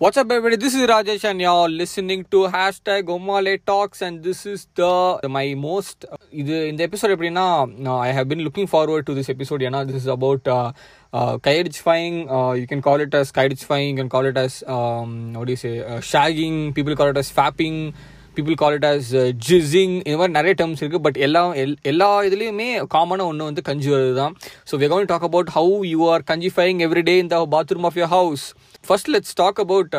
What's up, everybody? This is Rajesh, and you're listening to hashtag Omale Talks, and this is the my most. இது இந்த episode எப்படின்னா I have been looking forward to this episode ஏன்னா this is about கைடிஃபைங் you can call it as கைடிஃபைங் you can call it as what do you say uh, shagging people call it as fapping people call it as uh, jizzing இந்த மாதிரி நிறைய terms இருக்குது but எல்லா L எல்லா இதுலேயுமே காமனாக ஒன்று வந்து கஞ்சி வருது தான் so we're going to talk about how you are கஞ்சிஃபைங் every day in the bathroom of your house first let's talk about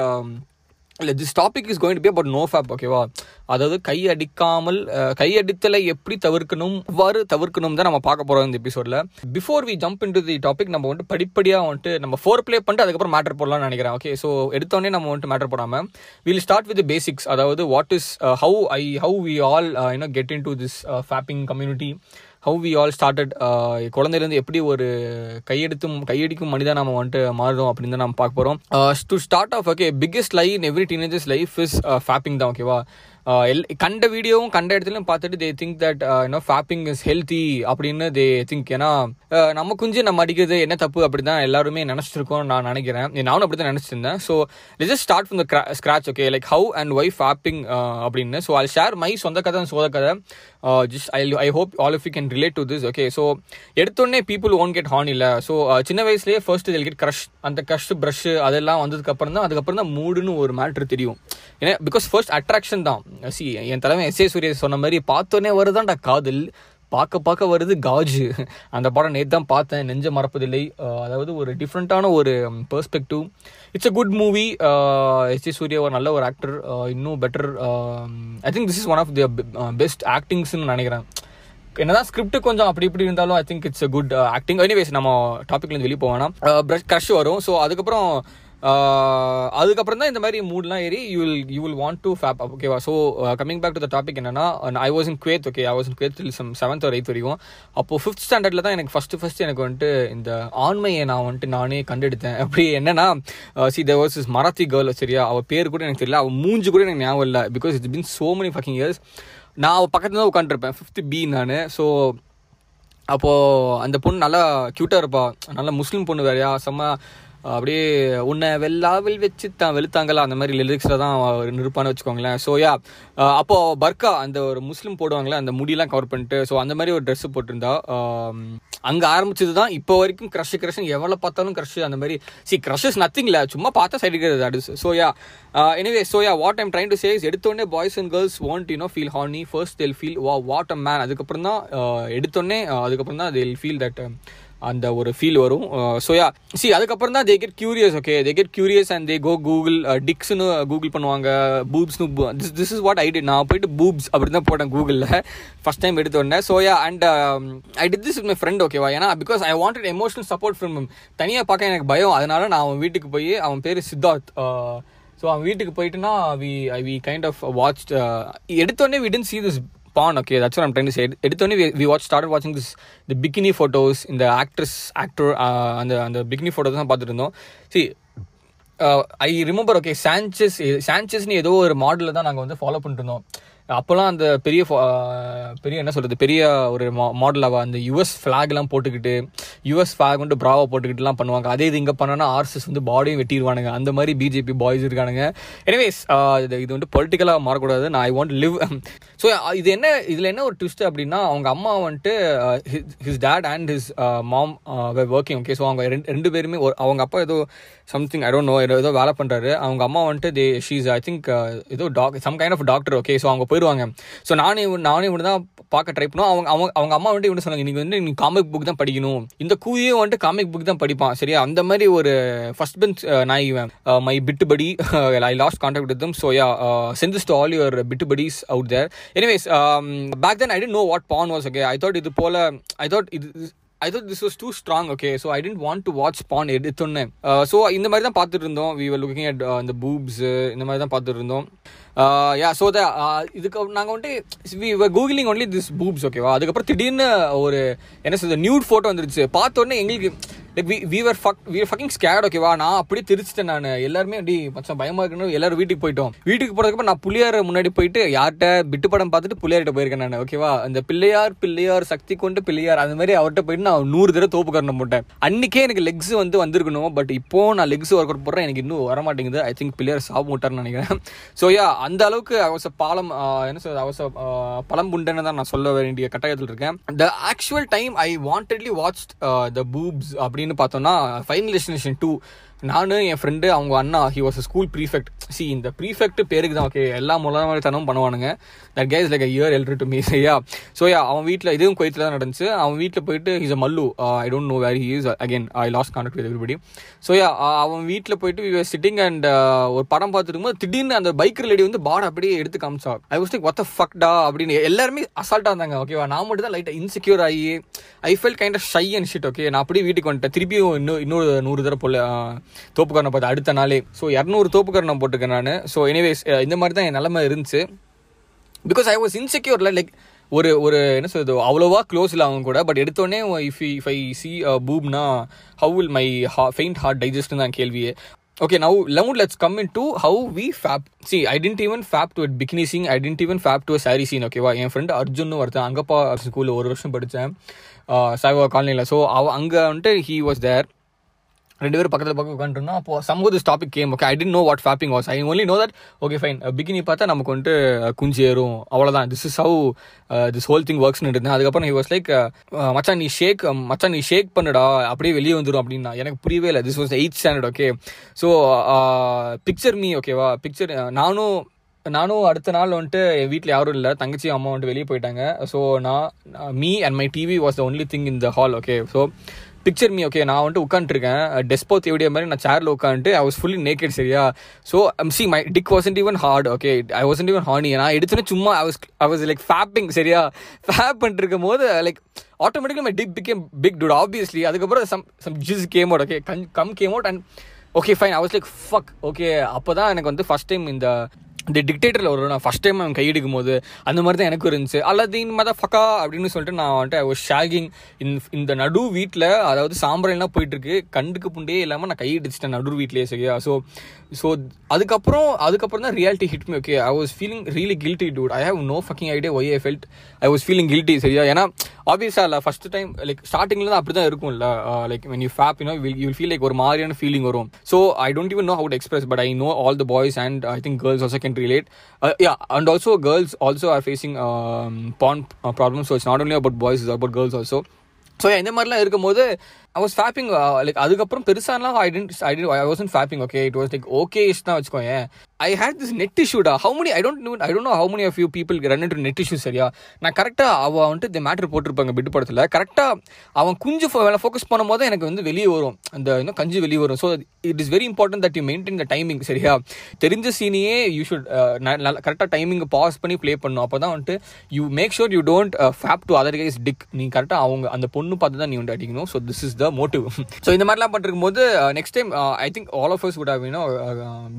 இல்லை this topic is going to be about no fap ஓகேவா அதாவது கை அடிக்காமல் கை அடித்தலை எப்படி தவிர்க்கணும் எவ்வாறு தவிர்க்கணும் தான் நம்ம பார்க்க போகிறோம் இந்த எபிசோடில் before we jump into the topic நம்ம வந்துட்டு படிப்படியாக வந்துட்டு நம்ம ஃபோர் ப்ளே பண்ணிட்டு அதுக்கப்புறம் மேட்டர் போடலாம்னு நினைக்கிறேன் ஓகே ஸோ எடுத்தோடனே நம்ம வந்துட்டு மேட்டர் போடாமல் வில் ஸ்டார்ட் வித் பேசிக்ஸ் அதாவது what is how I how we all you know get into this fapping community how we all started uh, குழந்தையிலேருந்து எப்படி ஒரு கையெடுத்தும் கையடிக்கும் மனிதா நம்ம வந்துட்டு மாறுறோம் அப்படின்னு uh, uh, தான் நம்ம பார்க்க போகிறோம் to start off okay biggest lie in every teenagers life is fapping தான் ஓகேவா Uh, எல் கண்ட வீடியோவும் கண்ட இடத்துலையும் பார்த்துட்டு they think that you know fapping is healthy அப்படின்னு தே திங்க் ஏன்னா uh, நம்ம குஞ்சு நம்ம அடிக்கிறது என்ன தப்பு அப்படி தான் எல்லாருமே நினச்சிருக்கோம் நான் நினைக்கிறேன். நானும் அப்படி தான் நினச்சிருந்தேன் so just start from the scratch okay like how and why fapping அப்படின்னு. ஸோ ஐ ஷேர் மை சொந்த கதை சொந்த கதை. Just I I hope all of you can relate to this okay so எடுத்தோடனே பீப்புள் ஓன் கெட் ஹார்ன் இல்லை. So சின்ன வயசுலேயே first இதில் கெட் க்ரஷ் அந்த க்ரஷ் ப்ரஷ் அதெல்லாம் வந்ததுக்கப்புறம் தான் அதுக்கப்புறம் தான் மூடுன்னு ஒரு மேட்ரு தெரியும். ஏன்னா பிகாஸ் ஃபர்ஸ்ட் அட்ராக்ஷன் தான். சி என் தலைமை எஸ் ஏ சூரிய சொன்ன மாதிரி பார்த்தோன்னே வருதான்டா காதல். பார்க்க பார்க்க வருது காஜு. அந்த படம் நேற்று தான் பார்த்தேன். நெஞ்ச மறப்பதில்லை. அதாவது ஒரு டிஃப்ரெண்ட்டான ஒரு perspective it's a good movie as a Suriya ஒரு நல்ல ஒரு ஆக்டர் இன்னும் better I think this is one of the best ஆக்டிங்ஸ்னு நினைக்கிறேன். என்னதான் ஸ்கிரிப்ட் கொஞ்சம் அப்படி இப்படி இருந்தாலும் I think it's good acting anyways நம்ம டாபிக்லேருந்து வெளியே போவோம்னா ப்ரஷ் க்ரஷ் வரும். ஸோ அதுக்கப்புறம் அதுக்கப்புறம் தான் இந்த மாதிரி மூட்லாம் ஏறி you will you will want to fap ஓகேவா so coming back to the topic என்னன்னா I was in Kuwait okay I was in Kuwait till some seventh ஒரு எயித் வரைக்கும் அப்போது ஃபிஃப்த் ஸ்டாண்டர்டில் தான் எனக்கு ஃபஸ்ட்டு ஃபஸ்ட்டு எனக்கு வந்துட்டு இந்த ஆண்மையை நான் வந்துட்டு நானே கண்டெடுத்தேன். அப்படி என்னன்னா see there was is Marathi girl சரியா? அவள் பேர் கூட எனக்கு தெரியல. அவள் மூஞ்சி கூட எனக்கு ஞாபகம் இல்லை. Because it's been so many fucking years நான் அவள் பக்கத்தில் தான் உட்காந்துருப்பேன் ஃபிஃப்த் பி நான். ஸோ அப்போது அந்த பொண்ணு நல்லா க்யூட்டாக இருப்பாள் நல்ல முஸ்லீம் பொண்ணு வேறையா? செம்ம அப்படியே உன்னை வெள்ளாவில் வச்சு தான் வெளுத்தாங்களா அந்த மாதிரி லிரிக்ஸில் தான் நிருப்பான்னு வச்சுக்கோங்களேன். ஸோ யா அப்போ பர்கா அந்த ஒரு முஸ்லீம் போடுவாங்களே அந்த முடியெல்லாம் கவர் பண்ணிட்டு ஸோ அந்த மாதிரி ஒரு ட்ரெஸ் போட்டிருந்தா அங்கே ஆரம்பிச்சது தான் இப்போ வரைக்கும் க்ரஷ் க்ரஷ் எவ்வளோ பார்த்தாலும் க்ரஷ் அந்த மாதிரி. சி க்ரஷஸ் நத்திங்கில் சும்மா பார்த்தா சைடு இருக்கிறது அது so ya anyway so ya what I'm trying to say எடுத்தோடனே boys and girls want you know feel horny first they'll feel வா வாட் அ மேன் அதுக்கப்புறம் தான் எடுத்தோடனே அதுக்கப்புறம் தான் தெல் ஃபீல் தட் அந்த ஒரு ஃபீல் வரும். ஸோ யா சி அதுக்கப்புறம் தான் they get curious okay they get curious and they go Google டிக்ஸ்னு Google பண்ணுவாங்க. பூப்ஸ்னு this this is what I did நான் போயிட்டு பூப்ஸ் அப்படி தான் போட்டேன் கூகுளில் ஃபஸ்ட் டைம் எடுத்த உடனே. So ya and I did this my friend ஓகேவா ஏன்னா because I wanted emotional support from தனியாக பார்க்க எனக்கு பயம். அதனால நான் அவன் வீட்டுக்கு போய் அவன் பேர் சித்தார்த் ஸோ அவன் வீட்டுக்கு போயிட்டுனா we I we kind of watch எடுத்தோடனே we didn't see this porn okay that's I'm trying trying எடுத்தோடனே வி வாட்ச் ஸ்டார்ட் வாட்சிங் திஸ் தி பிகினி ஃபோட்டோஸ் இந்த ஆக்ட்ரஸ் ஆக்டர் அந்த அந்த பிகினி ஃபோட்டோஸ் தான் பார்த்துட்டு இருந்தோம். See I remember okay chances சான்சஸ்னு ஏதோ ஒரு மாடலில் தான் நாங்கள் வந்து ஃபாலோ பண்ணிட்டு இருந்தோம். அப்போல்லாம் அந்த பெரிய பெரிய என்ன சொல்கிறது பெரிய ஒரு மா மாடலாக அந்த யுஎஸ் ஃப்ளாக்லாம் போட்டுக்கிட்டு யுஎஸ் ஃப்ளாக் வந்து ப்ராவை போட்டுக்கிட்டுலாம் பண்ணுவாங்க. அதே இது இங்கே பண்ணோன்னா ஆர்எஸ்எஸ் வந்து பாடியும் வெட்டிடுவானுங்க அந்த மாதிரி பிஜேபி பாய்ஸ் இருக்கானுங்க. எனிவேஸ் இது இது வந்து பொலிட்டிக்கலாக மாறக்கூடாது. நான் ஐ வாண்ட் லிவ் ஸோ இது என்ன இதில் என்ன ஒரு ட்விஸ்ட் அப்படின்னா அவங்க அம்மா வந்துட்டு his dad and his mom working okay so அவங்க ரெண்டு ரெண்டு பேருமே ஒரு- அவங்க அப்பா ஏதோ சம்திங் ஐ டோன்ட் நோ ஏதோ ஏதோ வேலை பண்ணுறாரு அவங்க அம்மா வந்துட்டு தே ஷீஸ் ஐ திங்க் ஏதோ doc some kind of doctor okay so அவங்க போயிடுவாங்க ஸோ நானே இவன் நானே இவனு தான் பார்க்க ட்ரை பண்ணுவோம் அவங்க அவங்க அவங்க அம்மா வந்துட்டு இவனு சொன்னாங்க நீங்கள் வந்து நீ காமிக் புக் தான் படிக்கணும். இந்த கூயே வந்துட்டு காமிக் புக் தான் படிப்பான் சரியா? அந்த மாதிரி ஒரு ஃபர்ஸ்ட் பெஞ்ச் நான் my bit buddy I lost contact with them so yeah sent to all your bit buddies out there anyways back then I didn't know what porn was okay I thought இது போல I thought இது I thought this was too strong okay so I didn't want to watch span எடுத்தோன்னே so இந்த மாதிரி தான் பார்த்துட்டு இருந்தோம். We were looking at இந்த பூப்ஸ் இந்த மாதிரி தான் பார்த்துட்டு இருந்தோம். யா ஸோ த இதுக்கு நாங்கள் வந்துட்டு we googling only this boobs ஓகேவா அதுக்கப்புறம் திடீர்னு ஒரு என்ன சொல்றது நியூட் ஃபோட்டோ வந்துருச்சு. பார்த்தோன்னே எங்களுக்கு like we we were fuck we're fucking scared ஓகேவா நான் அப்படியே திருச்சிட்டேன் நான். எல்லாருமே அப்படி மச்சம் பயமா இருக்குன்னு எல்லாரும் வீட்டுக்கு போயிட்டோம். வீட்டுக்கு போறதுக்கு நான் புள்ளியார் முன்னாடி போயிட்டு யார்கிட்ட பிட்டு படம் பார்த்துட்டு புள்ளியார்கிட்ட போயிருக்கேன் நான் ஓகேவா அந்த பிள்ளையார் பிள்ளையார் சக்தி கொண்டு பிள்ளையார் அந்த மாதிரி அவர்கிட்ட போயிட்டு நான் நூறு தடவை தோப்பு கரணம் போட்டேன். அன்னைக்கே எனக்கு லெக்ஸ் வந்து வந்திருக்கணும் பட் இப்போ நான் லெக்ஸ் ஒர்க் அவுட் போடுறேன் எனக்கு இன்னும் வர மாட்டேங்குது ஐ திங்க் பிள்ளையார் சாப் விட்டார்னு நினைக்கிறேன். ஸோ யா அந்த அளவுக்கு அவச பாலம் என்ன சொல்றது அவச பழம் புண்டன்னு தான் நான் சொல்ல வேண்டிய கட்டாயத்தில் இருக்கேன். The actual time I wantedly watch the boobs அப்படின்னு பார்த்தோம்னா ஃபைனல் டெஸ்டினேஷன் டூ நான் என் ஃப்ரெண்டு அவங்க அண்ணா he was school prefect see இந்த ப்ரீஃபெக்ட் பேருக்கு தான் ஓகே எல்லா முதலாளித்தனமும் பண்ணுவானுங்க. That guy's like year elder to me சரியா ஸோ யா அவன் வீட்டில் இதுவும் குவைத்தில் தான் நடந்துச்சு. அவன் வீட்டில் போயிட்டு is a Mallu I don't know where he is again I lost contact with everybody so ya அவன் வீட்டில் போயிட்டு வி சிட்டிங் அண்ட் ஒரு படம் பார்த்துருக்கும் போது திடீர்னு அந்த பைக் லேடி வந்து பாட அப்படியே எடுத்து காமிச்சா. ஐ வாஸ் லைக் ஒத்த ஃபக்டா அப்படின்னு எல்லாருமே அசால்ட்டாக இருந்தாங்க ஓகேவா நான் மட்டும் தான் லைட்டாக இன்செக்யூர் ஆகி I fell kind of shy and shit okay நான் அப்படியே வீட்டுக்கு வந்துட்டேன். திருப்பியும் இன்னும் இன்னொரு நூறு தடவை போல uh, தோப்புக்காரனை பார்த்து அடுத்த நாளே. ஸோ இரநூறு தோப்புக்கரணம் போட்டுக்கேன் நான். ஸோ எனிவேஸ் இந்த மாதிரி தான் என் நிலமை இருந்துச்சு. பிகாஸ் ஐ வாஸ் இன்செக்யூர்ல லைக் ஒரு ஒரு என்ன சொல்றது அவ்வளோவா க்ளோஸ் இல்லை அவங்க கூட. பட் எடுத்தோடனே if if I see பூப்னா how will my ha faint heart டைஜஸ்ட்னு தான் கேள்வியே. Okay now love let's come into how we fap see I didn't even fap to bikini sing I didn't even fap to sari scene ஓகேவா என் friend Arjun ஒருத்தன் அங்கப்பா ஸ்கூலில் ஒரு வருஷம் படித்தேன் சாய்வா காலனியில் ஸோ அவ அங்கே வந்துட்டு ஹீ வாஸ் தேர் ரெண்டு பேரும் பக்கத்தில் பக்கம் உட்காந்துருந்தோம் அப்போ some this topic came okay I didn't know what fapping was I only know that okay fine bikini பார்த்தா நமக்கு வந்துட்டு குஞ்சு ஏறும் அவ்வளோதான் this is how this whole thing ஒர்க்ஸ்னு இருந்தேன். அதுக்கப்புறம் ஹி வாஸ் லைக் மச்சான் நீ ஷேக் மச்சான் நீ ஷேக் பண்ணுடா அப்படியே வெளியே வந்துடும் அப்படின்னா. எனக்கு புரியவே இல்லை. This was eighth standard okay so picture me ஓகேவா பிக்சர் நானும் நானும் அடுத்த நாள் வந்துட்டு என் வீட்டில் யாரும் இல்லை. தங்கச்சி அம்மா வந்துட்டு வெளியே போயிட்டாங்க. ஸோ நான் me and my TV was the only thing in the hall okay so picture me okay நான் வந்துட்டு உட்காந்துருக்கேன் டெஸ்போ தேவைய மாதிரி நான் சேரில் உட்காந்துட்டு ஐ வாஸ் ஃபுல்லி நேக்கட் சரியா? So see my dick wasn't even hard okay I wasn't even horny நான் எடுத்தோன்னே சும்மா I was I was like fapping சரியா? ஃபேப் பண்ணிட்டு இருக்கும் போது like automatically my dick become big dude obviously அதுக்கப்புறம் some some jizz came out okay cum came out and okay fine I was like fuck okay அப்போ தான் எனக்கு வந்து first time இந்த இந்த டிக்டேட்டரில் ஒரு நான் ஃபஸ்ட் டைம் அவன் கையெடுக்கும் போது அந்த மாதிரி தான் எனக்கு இருந்துச்சு. அல்லது மத ஃபக்கா அப்படின்னு சொல்லிட்டு நான் வந்துட்டு ஒரு ஷாகிங் இன் இந்த நடு வீட்டில் அதாவது சாம்பிராணிலாம் போயிட்டுருக்கு. கண்டுக்கு புண்டே இல்லாமல் நான் கையடிச்சிட்டேன் நடு வீட்லேயே சரியா? ஸோ ஸோ அதுக்கப்புறம் அதுக்கப்புறம் தான் reality hit me okay I was feeling really guilty dude I have no fucking idea why I felt I was feeling guilty சரியா? ஏன்னா ஆப்வியஸாக இல்லை ஃபர்ஸ்ட் டைம் லைக் ஸ்டார்டிங்கில் தான் அப்படி தான் இருக்கும்ல uh, like when you fap you know you feel like ஒரு மாதிரியான ஃபீலிங் வரும். So I don't even know how to express but I know all the boys and I think girls also can relate uh, yeah and also girls also are facing um, porn uh, problems so it's not only about boys it's about girls also so இந்த மாதிரிலாம் இருக்கும்போது I was fapping like அதுக்கப்புறம் பெருசாலாம் I didn't I didn't I wasn't fapping okay it was like okay ish தான் வச்சுக்கோங்க I hate this net இஷ்யூடா how many I don't know I don't know how many of you people run into net issue சரியா? நான் கரெக்டாக அவன் வந்துட்டு இந்த matter போட்டிருப்பாங்க பிட்டு படத்தில். கரெக்டாக அவன் குஞ்சு வேலை ஃபோக்கஸ் பண்ணும்போது எனக்கு வந்து வெளியே வரும். அந்த இன்னும் கஞ்சி வெளியே வரும். So it is very important that you maintain the timing சரியா? தெரிஞ்ச சீனையே யூ ஷுட் கரெக்டாக டைமிங் பாஸ் பண்ணி ப்ளே பண்ணணும். அப்போ தான் வந்துட்டு you make sure you don't fap to other guys dick நீ கரெக்டாக அவங்க அந்த பொண்ணு பார்த்து தான் நீ வந்து அடிக்கணும். So this is the motive so இந்த மாதிரிலாம் பண்ணிருக்கும் போது next time I think all of us could have you know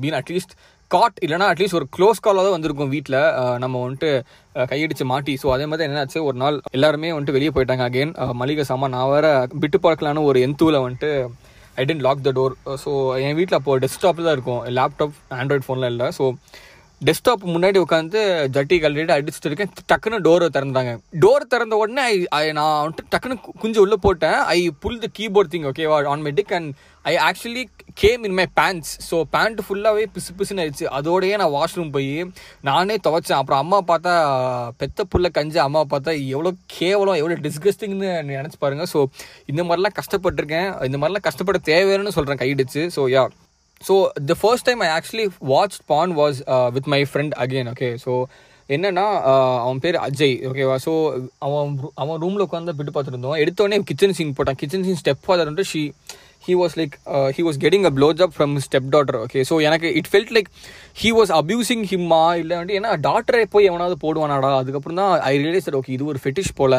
been at least got இல்லைனா அட்லீஸ்ட் ஒரு க்ளோஸ் காலாக தான் வந்திருக்கும் வீட்டில் uh, நம்ம வந்துட்டு uh, கையடிச்சு மாட்டி. ஸோ அதே மாதிரி என்னாச்சு? ஒரு நாள் எல்லாருமே வந்துட்டு வெளியே போயிட்டாங்க அகெயின் uh, மளிகை சாமான் நான் வேறு பிட்டு பார்க்கலான்னு ஒரு எந்தூவில் வந்துட்டு I didn't lock the door so என் வீட்டில் அப்போ டெஸ்க்டாப் தான் இருக்கும். லேப்டாப் ஆண்ட்ராய்ட் ஃபோன்லாம் இல்லை. ஸோ டெஸ்க்டாப் முன்னாடி உட்காந்து ஜட்டி கழட்டிட்டு அடிச்சுட்டு இருக்கேன். டக்குன்னு டோரை திறந்தாங்க டோர் திறந்த உடனே ஐ நான் வந்துட்டு டக்குன்னு குஞ்சு உள்ளே போட்டேன். I pull the keyboard thing ஓகேவா on my dick and I actually came in my pants so pant ஃபுல்லாகவே பிசு பிசுன்னு ஆயிடுச்சு. அதோடயே நான் வாஷ்ரூம் போய் நானே துவைச்சேன். அப்புறம் அம்மா பார்த்தா பெத்த புள்ள கஞ்சி அம்மா பார்த்தா எவ்வளோ கேவலம் எவ்வளோ டிஸ்கஸ்டிங்னு நினச்சி பாருங்க. ஸோ இந்த மாதிரிலாம் கஷ்டப்பட்டிருக்கேன். இந்த மாதிரிலாம் கஷ்டப்பட தேவைன்னு சொல்கிறேன் கையிடுச்சு so ya so the first time I actually watch porn was with my friend again okay so என்னன்னா uh, அவன் பேர் அஜய் ஓகேவா ஸோ அவன் அவன் ரூமில் உட்காந்து பிட்டு பார்த்துருந்தோம் எடுத்தோடனே கிச்சன் சீன் போட்டான். கிச்சன் சீன் ஸ்டெப் ஃபாதர் வந்து she he was like he was getting a a from step daughter okay so எனக்கு it felt like he was abusing ஹிம்மா இல்லை வந்து ஏன்னா டாக்டரை போய் எவனாவது போடுவானாடா? அதுக்கப்புறம் தான் ஐ ரியலைஸ் ஓகே இது ஒரு ஃபெட்டிஷ் போல.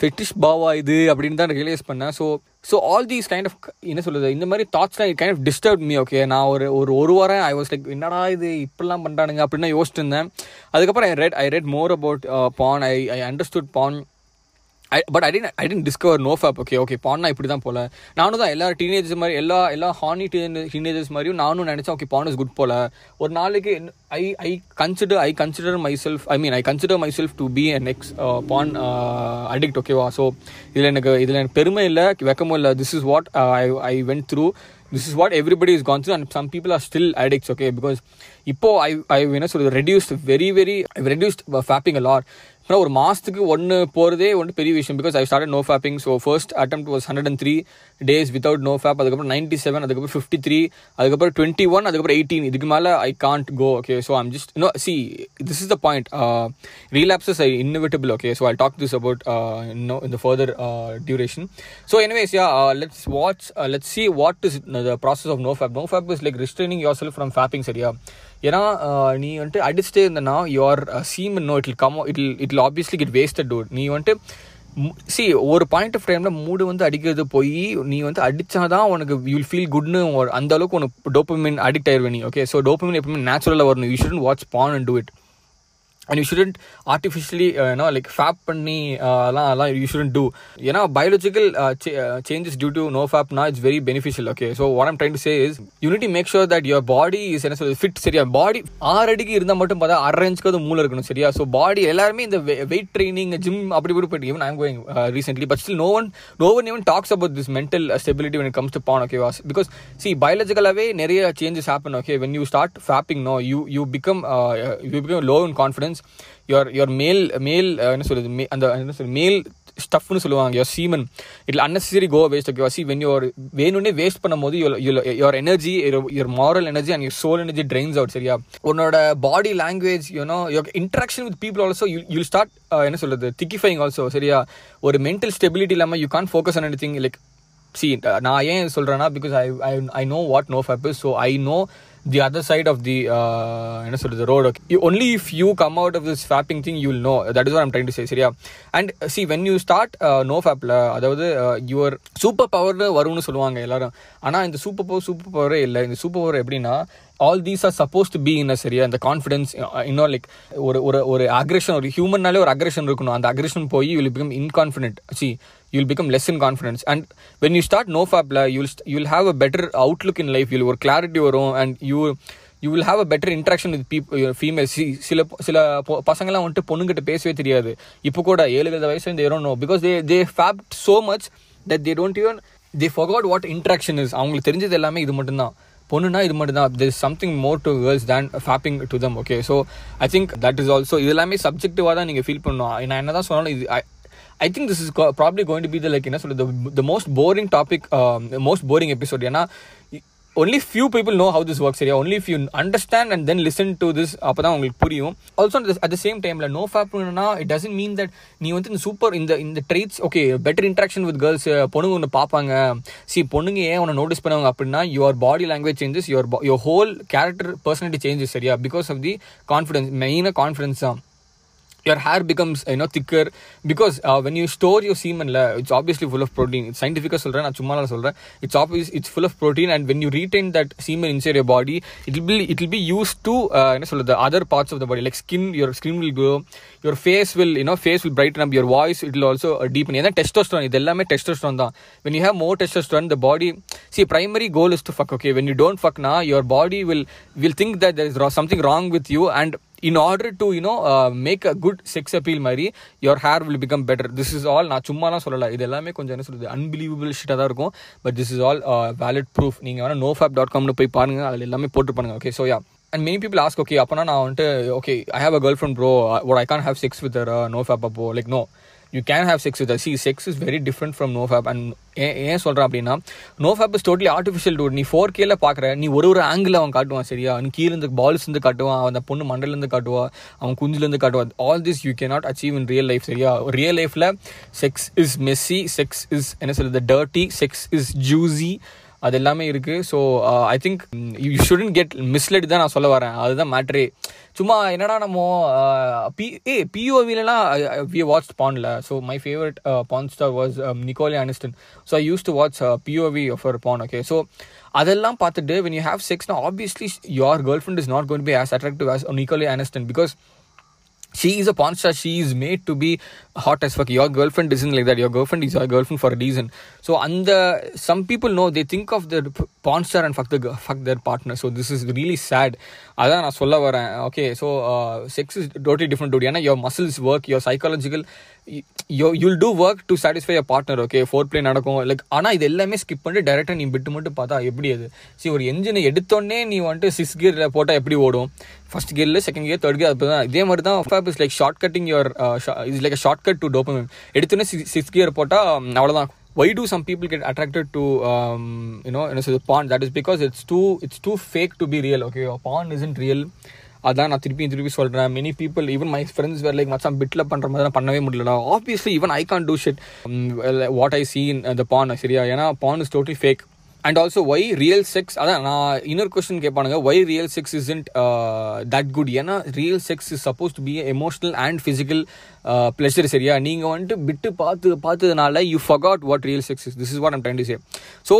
ஃபெட்டிஷ் பாவா இது அப்படின்னு தான் ரியலைஸ் பண்ணேன். So so all these kind of என்ன சொல்லுது இந்த மாதிரி தாட்ஸ்லாம் kind of disturb me okay நான் ஒரு ஒரு ஒரு வாரம் ஐ வாஸ் லைக் என்னடா இது இப்படிலாம் பண்ணுறானுங்க அப்படின்னு யோசிச்சிருந்தேன் அதுக்கப்புறம் I read I read more about porn I I understood porn I but I didn't I didn't discover no fap okay okay பான்னா இப்படி தான் போல. நானும் தான் எல்லா டீனேஜர்ஸ் மாதிரி எல்லா எல்லா ஹானி டீனேஜர்ஸ் மாதிரியும் நானும் நினச்சேன் ஓகே பான் இஸ் குட் போல. ஒரு நாளைக்கு I I consider I consider myself I mean I consider myself to be and ex porn addict ஓகேவா ஸோ இதில் எனக்கு இதில் எனக்கு பெருமை இல்லை வெக்கமும் இல்லை. This is what I I went through this is what everybody is gone through and some people are still addicts okay because இப்போ ஐ ஐ என்ன சொல்றது reduced very very reduced fapping a lot ஆனால் ஒரு மாதத்துக்கு ஒன்று போகிறதே ஒன்று பெரிய விஷயம். Because I start no fapping so first attempt was hundred and three days without no fap அதுக்கப்புறம் நைன்டி செவன் அதுக்கப்புறம் ஃபிஃப்டி த்ரீ அதுக்கப்புறம் டுவெண்ட்டி ஒன் அதுக்கப்புறம் எயிட்டீன் இதுக்கு மேலே I can't go okay so I'm just no see this is the point relapses I inevitable okay so I talk this about no இந்த further duration so anyways yeah let's watch let's see what is the process of no fap no fap is like restraining yourself from fapping சரியா ஏன்னா நீ வந்துட்டு அடிச்சுட்டே இருந்தனா your semen no it come it it obviously get wasted dude நீ வந்துட்டு C ஒரு point of டைமில் மூடு வந்து அடிக்கிறது போய் நீ வந்து அடித்தாதான் உனக்கு யூல் ஃபீல் குட்னு அந்த அளவுக்கு உனக்கு டோப்பமின் அடிக்ட் ஆயிடுவே நீ ஓகே ஸோ டோப்பமின் எப்பவுமே நேச்சுரலாக வரணும். You shouldn't watch porn and do it and you shouldn't artificially ஏன்னா லைக் ஃபேப் பண்ணி அதெல்லாம் அதெல்லாம் யூ ஷுடன்ட் டூ ஏன்னா biological changes due to no ஃபேப்னா it's very beneficial okay so what am trying to say is unity make sure that your body is என்ன சொல்றது fit சரியா? பாடி ஆறு அடிக்கு இருந்தால் மட்டும் பார்த்தா அரை இன்ச்சுக்கு அது மூளை இருக்கணும் சரியா? ஸோ பாடி எல்லாருமே இந்த வெயிட் ட்ரைனிங் ஜிம் அப்படி இப்படி போயிட்டு even I'm going recently but still no one no one even talks about this mental stability when comes to porn okay was because see பயாலஜிக்கலாகவே நிறைய changes happen okay when you start fapping no you you become you become low in confidence your your male male என்ன சொல்றது மே அந்த என்ன சொல்லுது male ஸ்டஃப்னு சொல்லுவாங்க your semen இட்ல unnecessary go waste okay see when your வேணும்னே waste பண்ணும்போது your energy your moral energy and your soul energy drains out சரியா? உன்னோட body language you know your interaction with people also you start என்ன சொல்றது திக்கிஃபைங் also சரியா? ஒரு mental stability இல்லாமல் you can't focus on anything like see நான் ஏன் சொல்கிறேன்னா because I I I know what no fap so I know the other side of the என்ன சொல்றது road okay only if you come out of this fapping thing you will know that is what I'm trying to say சரியா? And see when you start no ஃபேப்பில் அதாவது your super பவர்னு வரும்னு சொல்லுவாங்க எல்லாரும். ஆனால் இந்த super power super பவரே இல்லை. இந்த சூப்பர் பவர் எப்படின்னா all these are suppose to be in சரியா இந்த கான்ஃபிடன்ஸ் இன்னும் லைக் ஒரு ஒரு ஒரு அக்ரெஷன் ஒரு ஹியூமன்னாலே ஒரு அக்ரெஷன் இருக்கணும். அந்த அக்ரெஷன் போய் you will become inconfident see you'll become less in confidence and when you start no ஃபேப்ல you'll you will have a better outlook in life you'll ஒரு கிளாரிட்டி வரும் and you you will have a better interaction with peep female see சில சில பசங்கள்லாம் வந்துட்டு பொண்ணுங்கிட்ட பேசவே தெரியாது இப்போ கூட ஏழு ஏழு வயசு இந்த ஏறோ no because they they fapped so much that they don't even they forgot what interaction is அவங்களுக்கு தெரிஞ்சது எல்லாமே இது மட்டும்தான் பொண்ணுனா இது மட்டும் தான் this something more to girls than fapping to them okay so I think that is also இது எல்லாமே சப்ஜெக்டிவாக தான் நீங்கள் ஃபீல் பண்ணுவோம் நான் என்ன தான் சொன்னாலும் இது I think this is probably going to be the like என்ன சொல்றது the most boring topic most boring episode ஏன்னா only few people know how this work சரியா only few understand and then listen to this அப்போ தான் உங்களுக்கு புரியும். Also at the same டைமில் no ஃபேப்னா இட் டசன்ட் மீன் தட் நீ வந்து இந்த சூப்பர் இந்த இந்த traits okay better interaction with girls பொண்ணுங்க ஒன்று பார்ப்பாங்க சி பொண்ணுங்க ஏன் உன்னை நோட்டீஸ் பண்ணுவாங்க அப்படின்னா your body language changes your your whole character personality changes சரியா? பிகாஸ் ஆஃப் தி கான்ஃபிடன்ஸ் மெயினாக கான்ஃபிடன்ஸ் தான். Your hair becomes you know thicker because uh, when you store your semen la, it's obviously full of protein it's scientific சொல்றேன் நான் சும்மா சொல்றேன் it's obvious it's full of protein and when you retain that semen inside your body it will be it will be used to uh, என்ன சொல்றது other parts of the body like skin your skin will grow your face will you know face will brighten up your voice it will also uh, deepen ஏன்னா testosterone இது எல்லாமே testosterone தான் when you have more testosterone the body see primary goal is to fuck okay when you don't fuck na your body will will think that there is something wrong with you and in order to you know make a good sex appeal மாதிரி your hair will become better this is all நான் சும்மாலாம் சொல்லலை. இது எல்லாமே கொஞ்சம் என்ன சொல்கிறது unbelievable ஷிட்டாக தான் இருக்கும். But this is all valid proof நீங்கள் வேணால் நோ ஃபேப் டாட் காம்னு போய் பாருங்கள் அதில் எல்லாமே போட்டு okay so yeah and many people ask okay அப்போனா நான் வந்துட்டு okay I have a girl friend bro I can have sex with no fap அப்போ? Like no you can have sex with see sex is very different from no fap and ஏன் ஏன் சொல்கிறேன் அப்படின்னா no fap is totally artificial dude நீ four கேல பார்க்குற நீ ஒரு ஒரு ஆங்கிள் அவன் காட்டுவான் சரியா? நீ கீழேருந்து பால்ஸ்லேருந்து காட்டுவான் அந்த பொண்ணு மண்டலேருந்து காட்டுவா அவன் குஞ்சிலேருந்து காட்டுவான் all this you can not achieve in real life சரியா? ரியல் லைஃப்பில் sex is messy sex is என்ன சொல்கிறது டர்ட்டி செக்ஸ் இஸ் ஜூஸி அது எல்லாமே இருக்குது so I think you shouldn't get misled தான் நான் சொல்ல வரேன். அதுதான் மேட்ரே சும்மா என்னடா நம்ம பி ஏ பிஓவிலலாம் we watch பான்ல so my favourite porn star was Nicole Aniston so I use to watch POV for porn okay so அதெல்லாம் பார்த்துட்டு when you have செக்ஸ்னா obviously your girl friend is not gonna be as attractive as Nicole Aniston because she is a porn star she is made to be hot as fuck. Your girlfriend isn't like that. Your girlfriend is your girlfriend for a reason. So and the some people know they think of the porn star and fuck the fuck their partner. So this is really sad அதான் நான் சொல்ல வரேன். Okay so sex is totally different dude ஏன்னா your muscles work your psychological yo you'll do work to satisfy your partner okay foreplay நடக்கும். Like ஆனால் இது எல்லாமே skip பண்ணிட்டு டேரெக்டாக நீ விட்டு மட்டும் பார்த்தா எப்படி அது? சரி ஒரு என்ஜினை எடுத்தோடனே நீ வந்துட்டு சிக்ஸ் கியரில் போட்டால் எப்படி ஓடும்? ஃபஸ்ட் கியரில் செகண்ட் கியர் தேர்ட் கியர் அப்போ தான் இதே மாதிரி தான் fap is like short cutting your is like short cut to dopamine எடுத்தோடனே சிக்ஸ் கியர் போட்டால் அவ்வளோதான் why do some people get attracted to um, you know, you know so the porn that is because it's too it's too fake to be real okay porn isn't real அதான் நான் திருப்பி திருப்பி சொல்கிறேன் many people even my friends were like மச்சான் பிட்டில் பண்ணுற மாதிரி பண்ணவே முடியலடா obviously even I can't do shit what I see in the porn சரியா ஏன்னா porn is totally fake and also why real sex அதான் நான் இன்னொரு question கேட்பானுங்க. Why real sex isn't that good ஏன்னா real sex is suppose to be emotional and physical pleasure சரியா? நீங்கள் வந்துட்டு விட்டு பார்த்து பார்த்ததுனால you forgot what real sex is this is what I'm to say so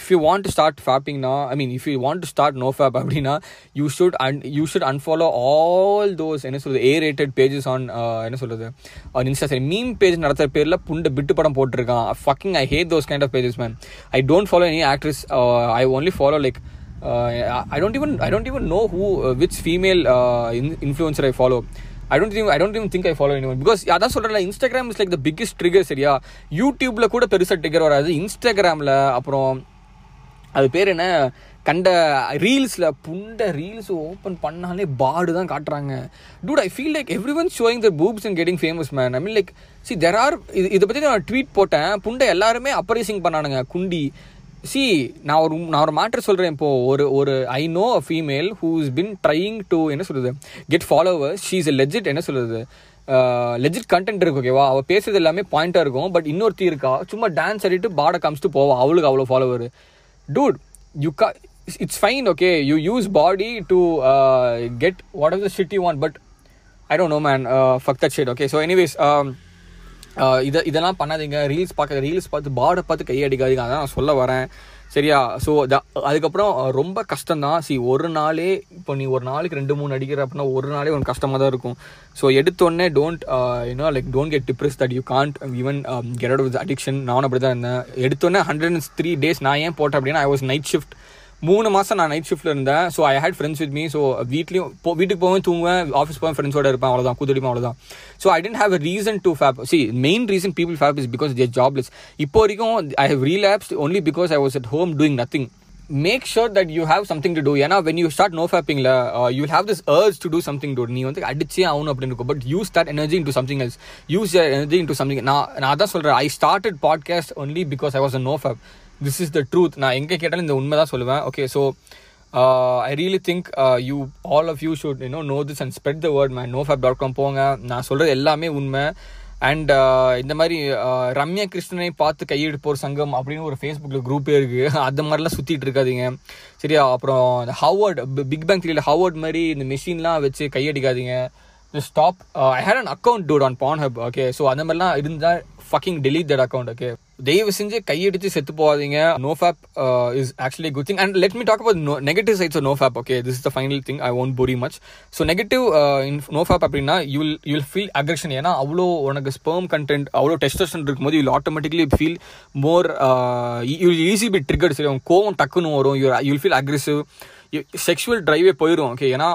if you want to start ஃபேப்பிங்னா I mean if you want to start no fap அப்படின்னா you should and you should unfollow all those என்ன சொல்கிறது ஏ rated pages on என்ன சொல்கிறது Insta சரி meme page நடத்துகிற பேரில் புண்டை விட்டு படம் போட்டிருக்கான். Fucking I hate those kind of pages man I don't follow any actress uh, i only follow like uh, i don't even i don't even know who uh, which female uh, in- influencer i follow. I don't think I don't even think அதான் சொல்கிறேன் Instagram is like the biggest trigger சரியா? யூடியூப்ல கூட பெருசாக trigger வராது. இன்ஸ்டாகிராமில் அப்புறம் அது பேர் என்ன? கண்ட ரீல்ஸில் புண்ட ரீல்ஸ் ஓப்பன் பண்ணாலே பாடு தான் காட்டுறாங்க. Dude I feel like everyone showing the boobs and getting famous man I mean like see there are இது இதை பற்றி நான் ட்வீட் போட்டேன். புண்டை எல்லாருமே அப்பரைசிங் பண்ணானுங்க. குண்டி. சி நான் ஒரு நான் ஒரு மாற்ற சொல்கிறேன் இப்போது ஒரு ஒரு I know a female who is been trying to என்ன சொல்கிறது get followers she is a legit என்ன சொல்கிறது லெஜிட் கண்டென்ட் இருக்கு ஓகேவா அவள் பேசுறது எல்லாமே பாயிண்ட்டாக இருக்கும் பட் இன்னொருத்தி இருக்கா? சும்மா டான்ஸ் ஆடிட்டு பாட காமிச்சிட்டு போவா. அவளுக்கு அவ்வளோ ஃபாலோவர் டூட் யூ கா it's fine okay you use body to get what of the city one but I don't know man fuck that shade okay so anyways இதை இதெல்லாம் பண்ணாதீங்க. ரீல்ஸ் பார்க்க ரீல்ஸ் பார்த்து பாடை பார்த்து கையடிக்காதீங்க அதான் நான் சொல்ல வரேன். சரியா? ஸோ அதுக்கப்புறம் ரொம்ப கஷ்டம் தான் சி ஒரு நாளே இப்போ நீ ஒரு நாளைக்கு ரெண்டு மூணு அடிக்கிற அப்படின்னா ஒரு நாளே உனக்கு கஷ்டமாக தான் இருக்கும். ஸோ எடுத்தோடனே don't you know like don't get depress that you can't even get out with addiction நானும் அப்படி தான் இருந்தேன். எடுத்தோடனே ஹண்ட்ரட் அண்ட் த்ரீ டேஸ் நான் ஏன் போட்டேன் அப்படின்னா ஐ வாஸ் நைட் ஷிஃப்ட் மூணு மாதம் நான் நைட் ஷிஃப்ட்டில் இருந்தேன். So I had friends with me so வீட்லேயும் போ வீட்டுக்கு போவேன் தூங்குவேன் ஆஃபீஸ் போவேன் ஃப்ரெண்ட்ஸோட இருப்பேன் அவ்வளோதான் கூத்தடிப்பேன் அவ்வளோதான் so I tend have a reason to fap see main reason people fap is because they're jobless இப்போ வரைக்கும் I have relapse only because I was at home doing nothing make sure that you have something to do ஏன்னா when you start no ஃபேப்பிங்கில் you have this urge to do something do நீ வந்து அடிச்சே ஆகணும் அப்படின்னு இருக்கும். But use that energy into something else use energy in to something நான் நான் தான் சொல்கிறேன் I started podcast only because I was a no fap this is the truth நான் எங்கே கேட்டாலும் இந்த உண்மை தான் சொல்லுவேன் okay so I really think you all of you should you know know this and spread the word man no fap dot com போங்க. நான் சொல்கிறது எல்லாமே உண்மை. அண்ட் uh, இந்த மாதிரி uh, ரம்யா கிருஷ்ணனை பார்த்து கையெடுப்போர் சங்கம் அப்படின்னு ஒரு ஃபேஸ்புக்கில் குரூப்பே இருக்குது அந்த மாதிரிலாம் சுற்றிட்டு இருக்காதீங்க. சரியா? அப்புறம் இந்த ஹவர்ட் பிக் பேங் த்ரீல ஹவர்ட் மாதிரி இந்த மிஷின்லாம் வச்சு கையடிக்காதீங்க. Stop I hate an account dude on porn hub okay so அந்த மாதிரிலாம் இருந்தால் fucking delete that account okay தயவு செஞ்சு கையடிச்சு செத்து போகாதீங்க. No fap is actually good thing and let me talk about no negative sides no fap okay this is the final thing I won't bore much so negative in no fap அப்படின்னா you'll you'll feel aggression ஏன்னா அவ்வளோ உனக்கு sperm content அவ்வளோ டெஸ்டேஷன் இருக்கும்போது you'll automatically feel more you'll easy be triggered சரி கோவம் டக்குன்னு வரும். You you'll feel aggressive sexual driveway போயிடும் ஓகே ஏன்னா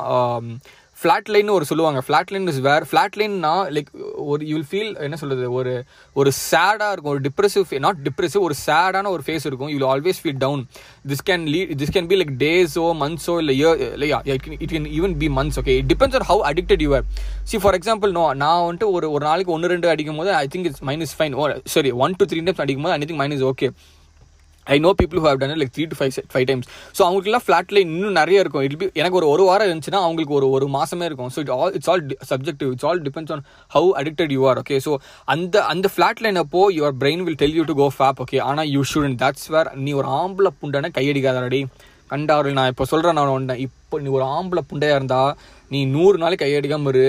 ஃப்ளாட் லைன் ஒரு சொல்லுவாங்க. Flat line is where flat லைன்னா like ஒரு யூ வில் ஃபீல் என்ன சொல்கிறது ஒரு ஒரு சேடாக இருக்கும். ஒரு டிப்ரெசிவ் நாட் டிப்ரெசிவ் ஒரு சேடான ஒரு ஃபேஸ் இருக்கும். You always feel down this can lead this can be like டேஸோ மந்த்ஸோ இல்லை இயர் இல்லையா it can even be months okay it depends on how addicted you are see for example no நான் வந்துட்டு ஒரு ஒரு நாளைக்கு ஒன்று ரெண்டு அடிக்கும் போது I think it's minus fine oh சரி ஒன் டு த்ரீ டைம்ஸ் அடிக்கும் போது I think minus okay I know people who have done like three to five five times so அவங்களுக்குலாம் ஃப்ளாட்ல இன்னும் நிறைய இருக்கும். இட் பி எனக்கு ஒரு ஒரு வாரம் இருந்துச்சுன்னா அவங்களுக்கு ஒரு ஒரு மாசமே இருக்கும். So it all it's all subjective it's all depends on how addicted you are okay so அந்த அந்த ஃப்ளாட் லைன் அப்போ your brain will tell you to go fap okay ஆனால் யூ ஷுடன் தட்ஸ் வேர் நீ ஒரு ஆம்பளை புண்டனை கையடிக்காதடி கண்டாரு நான் இப்போ சொல்கிறேன் நான் ஒன்று இப்போ நீ ஒரு ஆம்பளை புண்டையாக இருந்தால் நீ நூறு நாளைக்கு கையடிக்காம இரு.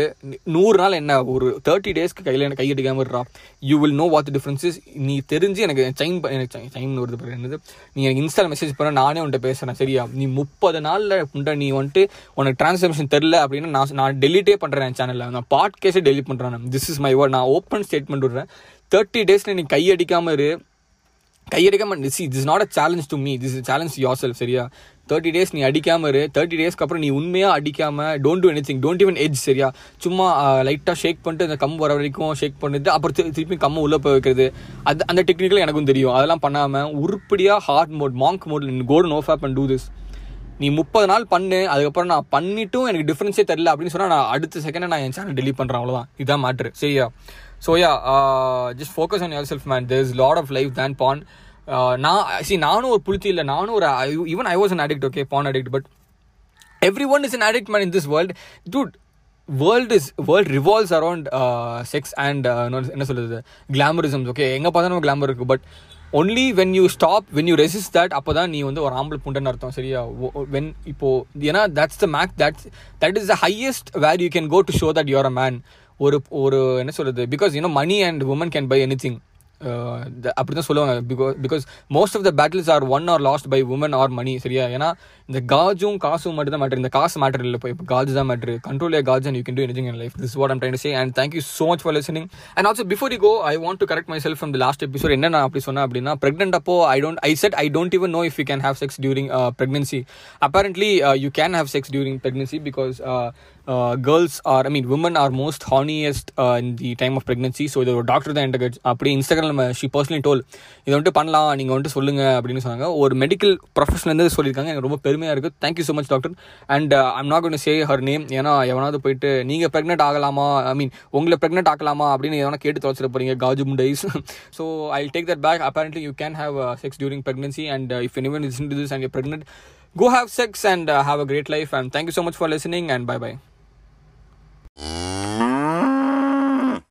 நூறு நாள் என்ன? ஒரு தேர்ட்டி டேஸ்க்கு கையில் எனக்கு கையடிக்காமல் இருறா you will know what differences நீ தெரிஞ்சு எனக்கு சைன் எனக்கு சைன் வருது பாரு என்னது? நீ எனக்கு இன்ஸ்டால மெசேஜ் பண்ண நானே உன்ட்ட பேசுகிறேன் சரியா? நீ முப்பது நாளில் உண்டா நீ வந்துட்டு உனக்கு டிரான்ஸ்ஃபர்மேஷன் தெரில அப்படின்னு நான் நான் டெலிட்டே பண்ணுறேன் என் சேனலில் நான் பாட்கேஸே டெலிட் பண்ணுறேன் திஸ் இஸ் மை வேர்ட் நான் ஓப்பன் ஸ்டேட்மெண்ட் விடுறேன். தேர்ட்டி டேஸில் நீ கையடிக்காம இரு. கையடிக்காம see this not a challenge to me this challenge your self சரியா? தேர்ட்டி டேஸ் நீ அடிக்காமல் இரு. தேர்ட்டி டேஸ்க்கு அப்புறம் நீ உண்மையாக அடிக்காம don't do any thing don't even edge சரியா? சும்மா லைட்டாக ஷேக் பண்ணிட்டு அந்த கம் வர வரைக்கும் ஷேக் பண்ணிட்டு அப்புறம் திரு- திருப்பி கம்மை உள்ளே போய் வைக்கிறது. அது அந்த டெக்னிக்கல் எனக்கும் தெரியும். அதெல்லாம் பண்ணாமல் உருப்படியாக hard mode monk mode golden no fap and do this நீ முப்பது நாள் பண்ணு அதுக்கப்புறம் நான் பண்ணிட்டும் எனக்கு டிஃப்ரென்ஸே தெரில அப்படின்னு சொன்னால் நான் அடுத்த செகண்ட் நான் என் சேனல் டெலிட் பண்ணுறேன் அவ்வளோதான் இதுதான் மேட்ரு சரியா? So yeah just focus on your self man there is lot of life than porn நான் சி நானும் ஒரு புளிச்சி இல்லை நானும் ஒரு even I was an addict okay porn addict but every one is an addict man in this world dude world is world revolves around sex and என்ன சொல்கிறது கிளாமரிசம்ஸ் okay எங்கே பார்த்தா நம்ம கிளாமர் இருக்குது but only when you stop when you resist that அப்போ தான் நீ வந்து ஒரு ஆம்பளை புண்டன் அர்த்தம் சரியா? வென் இப்போ ஏன்னா that's the make that's that is the highest where you can go to show that you're a man ஒரு ஒரு என்ன சொல்கிறது because you know money and women can buy any thing அப்படி தான் சொல்லுவாங்க. Because because most of the battles are won or lost by women or money சரியா? ஏன்னா இந்த காஜும் காசும் மட்டும் தான் மேட்ரு இந்த காசு மேட்டர் இல்லை. இப்போ இப்போ தான் matter control A gauge and you can do anything in life this what I'm trying say and thank you so much for listening and also before you go I want to correct my self from last episode என்ன நான் அப்படி சொன்னேன் அப்படின்னா pregnant அப்போ I don't I said I don't even know if you can have sex during pregnancy pregnancy. You can have sex during pregnancy because girls are I mean women are most horniest in the time of pregnancy so இது ஒரு doctor தான் என்கிட்ட அப்படி Instagram she personally toll இதை வந்துட்டு பண்ணலாம் நீங்கள் வந்துட்டு சொல்லுங்க அப்படின்னு சொன்னாங்க. ஒரு மெடிக்கல் ப்ரொஃபஷன்லேருந்து சொல்லியிருக்காங்க. எனக்கு ரொம்ப பெருமையாக இருக்குது thank you so much doctor and I'm not gonna say her name ஏன்னா எவனாவது போயிட்டு நீங்கள் ப்ரெக்னென்ட் ஆகலாமா? ஐ மீன் உங்களை ப்ரெக்னென்ட் ஆகலாமா அப்படின்னு எதனா கேட்டு தொலைச்சிட போறீங்க காஜு முண்டைஸ். So I take that back apparently you can have sex during pregnancy and if anyone is in is and you this and you're pregnant go have sex and uh, have a great life. And thank you so much for listening. And bye bye